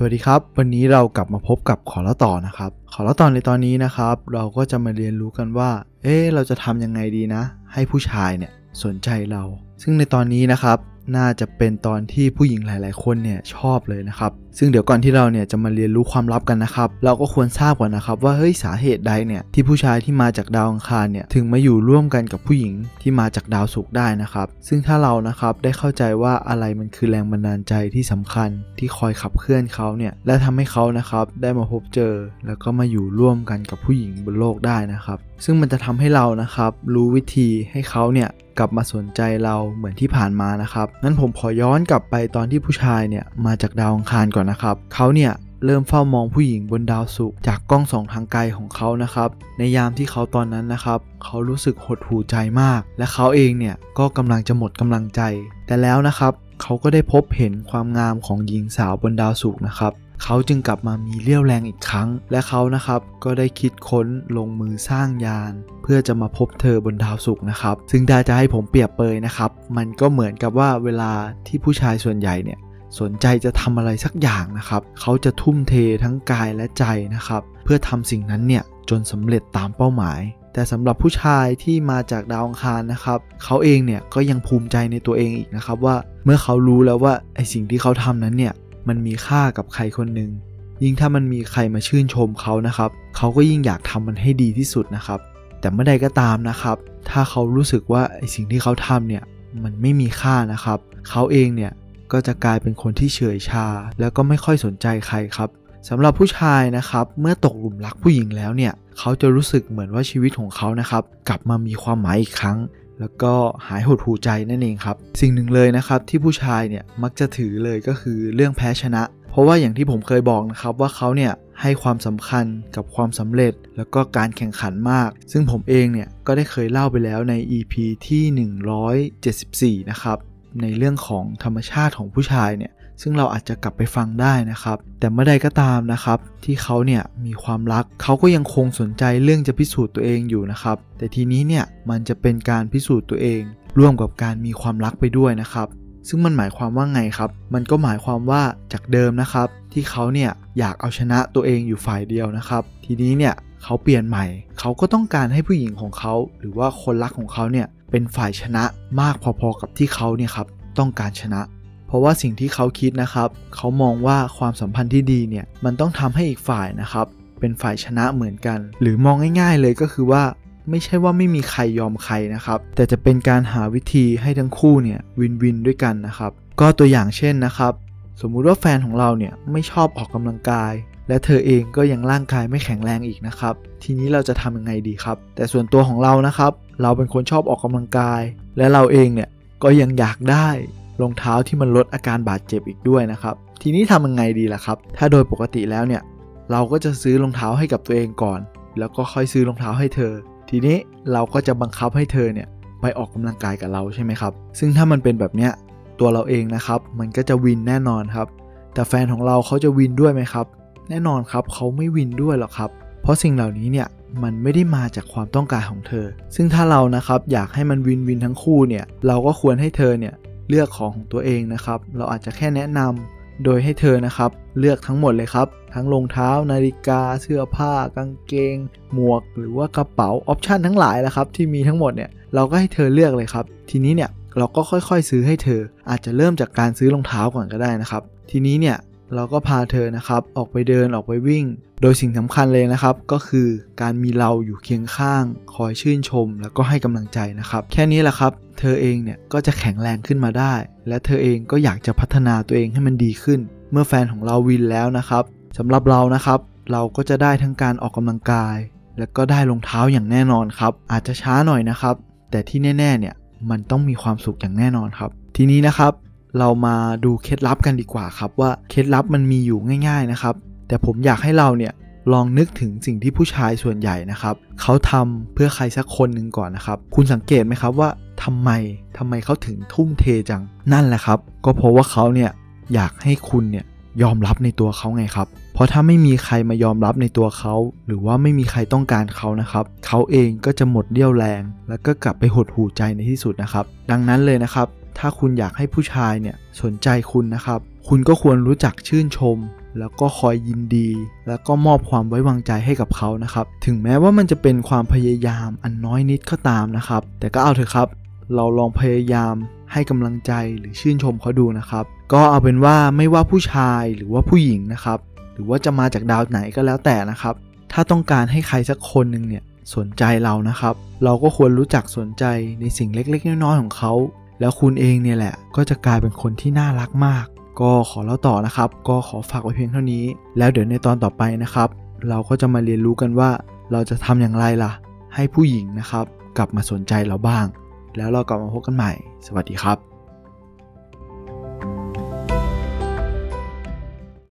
สวัสดีครับ วันนี้เรากลับมาพบกับขอละต่อนะครับ ขอละต่อในตอนนี้นะครับ เราก็จะมาเรียนรู้กันว่า เอ๊เราจะทำยังไงดีนะ ให้ผู้ชายเนี่ยสนใจเรา ซึ่งในตอนนี้นะครับ น่าจะเป็นตอนที่ผู้หญิงหลาย ๆ คนเนี่ยชอบเลยนะครับ ซึ่งเดี๋ยวก่อนที่เราเนี่ยจะมาเรียนรู้ความลับกันนะครับ เราก็ควรทราบก่อนนะครับ ว่าเฮ้ยสาเหตุใดเนี่ยที่ผู้ชายที่มาจากดาวอังคารเนี่ยถึงมาอยู่ร่วมกันกับผู้หญิงที่มาจากดาวศุกร์ได้นะครับ ซึ่งถ้าเรานะครับได้เข้าใจว่าอะไรมันคือแรงบันดาลใจที่สำคัญที่คอยขับเคลื่อนเขาเนี่ยและทำให้เขานะครับได้มาพบเจอ แล้วก็มาอยู่ร่วมกันกับผู้หญิงบนโลกได้นะครับ ซึ่งมันจะทำให้เรานะครับ รู้วิธีให้เขาเนี่ยกลับมาสนใจเราเหมือนที่ผ่านมานะครับงั้นผมขอย้อนกลับไปตอนที่ผู้ชายเนี่ยมาจากดาวอังคารก่อนนะครับเขาเนี่ยเริ่มเฝ้ามองผู้หญิงบนดาวศุกร์จากกล้องส่องทางไกลของเขานะครับ ในยามที่เขาตอนนั้นนะครับเขารู้สึกหดหู่ใจมาก และเขาเองเนี่ยก็กำลังจะหมดกำลังใจ แต่แล้วนะครับเขาก็ได้พบเห็นความงามของหญิงสาวบนดาวศุกร์นะครับ เขาจึงกลับมามีเรี่ยวแรงอีกครั้ง และเขานะครับก็ได้คิดค้นลงมือสร้างยาน เพื่อจะมาพบเธอบนดาวศุกร์นะครับ ซึ่งถ้าจะให้ผมเปรียบเปยนะครับ มันก็เหมือนกับว่าเวลาที่ผู้ชายส่วนใหญ่เนี่ยสนใจจะทำอะไรสักอย่างนะครับ เขาจะทุ่มเททั้งกายและใจนะครับ เพื่อทำสิ่งนั้นเนี่ยจนสำเร็จตามเป้าหมาย แต่สำหรับผู้ชายที่มาจากดาวอังคารนะครับ เขาเองเนี่ยก็ยังภูมิใจในตัวเองอีกนะครับว่าเมื่อเขารู้แล้วว่าไอสิ่งที่เขาทำนั้นเนี่ย มันมีค่ากับใครคนหนึ่งยิ่งถ้ามันมีใครมาชื่นชมเขานะครับ เขาก็ยิ่งอยากทำมันให้ดีที่สุดนะครับ แต่เมื่อใดก็ตามนะครับ ถ้าเขารู้สึกว่าไอสิ่งที่เขาทำเนี่ยมันไม่มีค่านะครับ เขาเองเนี่ยก็จะกลายเป็นคนที่เฉยชา แล้วก็ไม่ค่อยสนใจใครครับสำหรับผู้ชายนะครับ เมื่อตกหลุมรักผู้หญิงแล้วเนี่ย เขาจะรู้สึกเหมือนว่าชีวิตของเขานะครับ กลับมามีความหมายอีกครั้ง แล้วก็หายหดหูใจนั่นเองครับ สิ่งหนึ่งเลยนะครับที่ผู้ชายเนี่ยมักจะถือเลยก็คือเรื่องแพ้ชนะ เพราะว่าอย่างที่ผมเคยบอกนะครับว่าเขาเนี่ยให้ความสำคัญกับความสำเร็จแล้วก็การแข่งขันมาก ซึ่งผมเองเนี่ยก็ได้เคยเล่าไปแล้วใน EP ที่ 174 นะครับในเรื่องของธรรมชาติของผู้ชายเนี่ย ซึ่งเราอาจจะกลับไปฟังได้นะครับ แต่เมื่อใดก็ตามนะครับ ที่เขาเนี่ยมีความรักเขาก็ยังคงสนใจเรื่องจะพิสูจน์ตัวเองอยู่นะครับ แต่ทีนี้เนี่ยมันจะเป็นการพิสูจน์ตัวเอง ร่วมกับการมีความรักไปด้วยนะครับซึ่งมันหมายความว่าไงครับ มันก็หมายความว่าจากเดิมนะครับ ที่เขาเนี่ยอยากเอาชนะตัวเองอยู่ฝ่ายเดียวนะครับ ทีนี้เนี่ยเขาเปลี่ยนใหม่ เขาก็ต้องการให้ผู้หญิงของเขา หรือว่าคนรักของเขาเนี่ยเป็นฝ่ายชนะมากพอๆกับที่เขาเนี่ยครับต้องการชนะ เพราะว่าสิ่งที่เขาคิดนะครับเขามองว่าความสัมพันธ์ที่ดีเนี่ยมันต้องทำให้อีกฝ่ายนะครับเป็นฝ่ายชนะเหมือนกัน หรือมองง่าย ๆ เลยก็คือว่าไม่ใช่ว่าไม่มีใครยอมใครนะครับ แต่จะเป็นการหาวิธีให้ทั้งคู่เนี่ยวินวินด้วยกันนะครับ ก็ตัวอย่างเช่นนะครับ สมมุติว่าแฟนของเราเนี่ยไม่ชอบออกกำลังกาย และเธอเองก็ยังร่างกายไม่แข็งแรงอีกนะครับ ทีนี้เราจะทำยังไงดีครับ แต่ส่วนตัวของเรานะครับ เราเป็นคนชอบออกกำลังกาย และเราเองเนี่ยก็ยังอยากได้ รองเท้าที่มันลดอาการบาดเจ็บอีกด้วยนะครับ ทีนี้ทำยังไงดีล่ะครับ ถ้าโดยปกติแล้วเนี่ย เราก็จะซื้อรองเท้าให้กับตัวเองก่อน แล้วก็ค่อยซื้อรองเท้าให้เธอ ทีนี้เราก็จะบังคับให้เธอเนี่ยไปออกกำลังกายกับเราใช่ไหมครับ ซึ่งถ้ามันเป็นแบบเนี้ยตัวเราเองนะครับ มันก็จะวินแน่นอนครับ แต่แฟนของเราเขาจะวินด้วยไหมครับ แน่นอนครับเขาไม่วินด้วยหรอกครับ เพราะสิ่งเหล่านี้เนี่ยมันไม่ได้มาจากความต้องการของเธอ ซึ่งถ้าเรานะครับอยากให้มันวินวินทั้งคู่เนี่ย เราก็ควรให้เธอเนี่ย เลือกของของตัวเองนะครับ เราอาจจะแค่แนะนำโดยให้เธอนะครับ เลือกทั้งหมดเลยครับ ทั้งรองเท้า นาฬิกา เสื้อผ้า กางเกง หมวก หรือว่ากระเป๋าออปชันทั้งหลายนะครับที่มีทั้งหมดเนี่ยเราก็ให้เธอเลือกเลยครับ ทีนี้เนี่ยเราก็ค่อยๆ ซื้อให้เธอ อาจจะเริ่มจากการซื้อรองเท้าก่อนก็ได้นะครับ ทีนี้เนี่ย เราก็พาเธอนะครับออกไปเดินออกไปวิ่ง โดยสิ่งสำคัญเลยนะครับ ก็คือการมีเราอยู่เคียงข้าง คอยชื่นชม แล้วก็ให้กำลังใจนะครับ แค่นี้แหละครับ เธอเองเนี่ยก็จะแข็งแรงขึ้นมาได้ และเธอเองก็อยากจะพัฒนาตัวเองให้มันดีขึ้น เมื่อแฟนของเราวินแล้วนะครับสำหรับเรานะครับ เราก็จะได้ทั้งการออกกำลังกาย และก็ได้รองเท้าอย่างแน่นอนครับ อาจจะช้าหน่อยนะครับ แต่ที่แน่ๆเนี่ยมันต้องมีความสุขอย่างแน่นอนครับ ทีนี้นะครับ เรามาดูเคล็ดลับกันดีกว่าครับว่าเคล็ดลับมันมีอยู่ง่าย ๆนะครับ แต่ผมอยากให้เราเนี่ยลองนึกถึงสิ่งที่ผู้ชายส่วนใหญ่นะครับเขาทำเพื่อใครสักคนหนึ่งก่อนนะครับ คุณสังเกตไหมครับว่าทำไมทำไมเขาถึงทุ่มเทจังนั่นแหละครับ ก็เพราะว่าเขาเนี่ยอยากให้คุณเนี่ยยอมรับในตัวเขาไงครับ เพราะถ้าไม่มีใครมายอมรับในตัวเขา หรือว่าไม่มีใครต้องการเขานะครับ เขาเองก็จะหมดเรี่ยวแรง แล้วก็กลับไปหดหูใจในที่สุดนะครับ ดังนั้นเลยนะครับ ถ้าคุณอยากให้ผู้ชายเนี่ยสนใจคุณนะครับ คุณก็ควรรู้จักชื่นชม แล้วก็คอยยินดี แล้วก็มอบความไว้วางใจให้กับเขานะครับ ถึงแม้ว่ามันจะเป็นความพยายามอันน้อยนิดก็ตามนะครับ แต่ก็เอาเถอะครับ เราลองพยายามให้กำลังใจหรือชื่นชมเขาดูนะครับ ก็เอาเป็นว่าไม่ว่าผู้ชายหรือว่าผู้หญิงนะครับ หรือว่าจะมาจากดาวไหนก็แล้วแต่นะครับ ถ้าต้องการให้ใครสักคนหนึ่งเนี่ยสนใจเรานะครับ เราก็ควรรู้จักสนใจในสิ่งเล็กๆ น้อยๆของเขา แล้วคุณเองเนี่ยแหละก็จะกลายเป็นคนที่น่ารักมาก ก็ขอเล่าต่อนะครับ ก็ขอฝากไว้เพียงเท่านี้ แล้วเดี๋ยวในตอนต่อไปนะครับ เราก็จะมาเรียนรู้กันว่าเราจะทำอย่างไรล่ะ ให้ผู้หญิงนะครับ กลับมาสนใจเราบ้าง แล้วเรากลับมาพบกันใหม่ สวัสดีครับ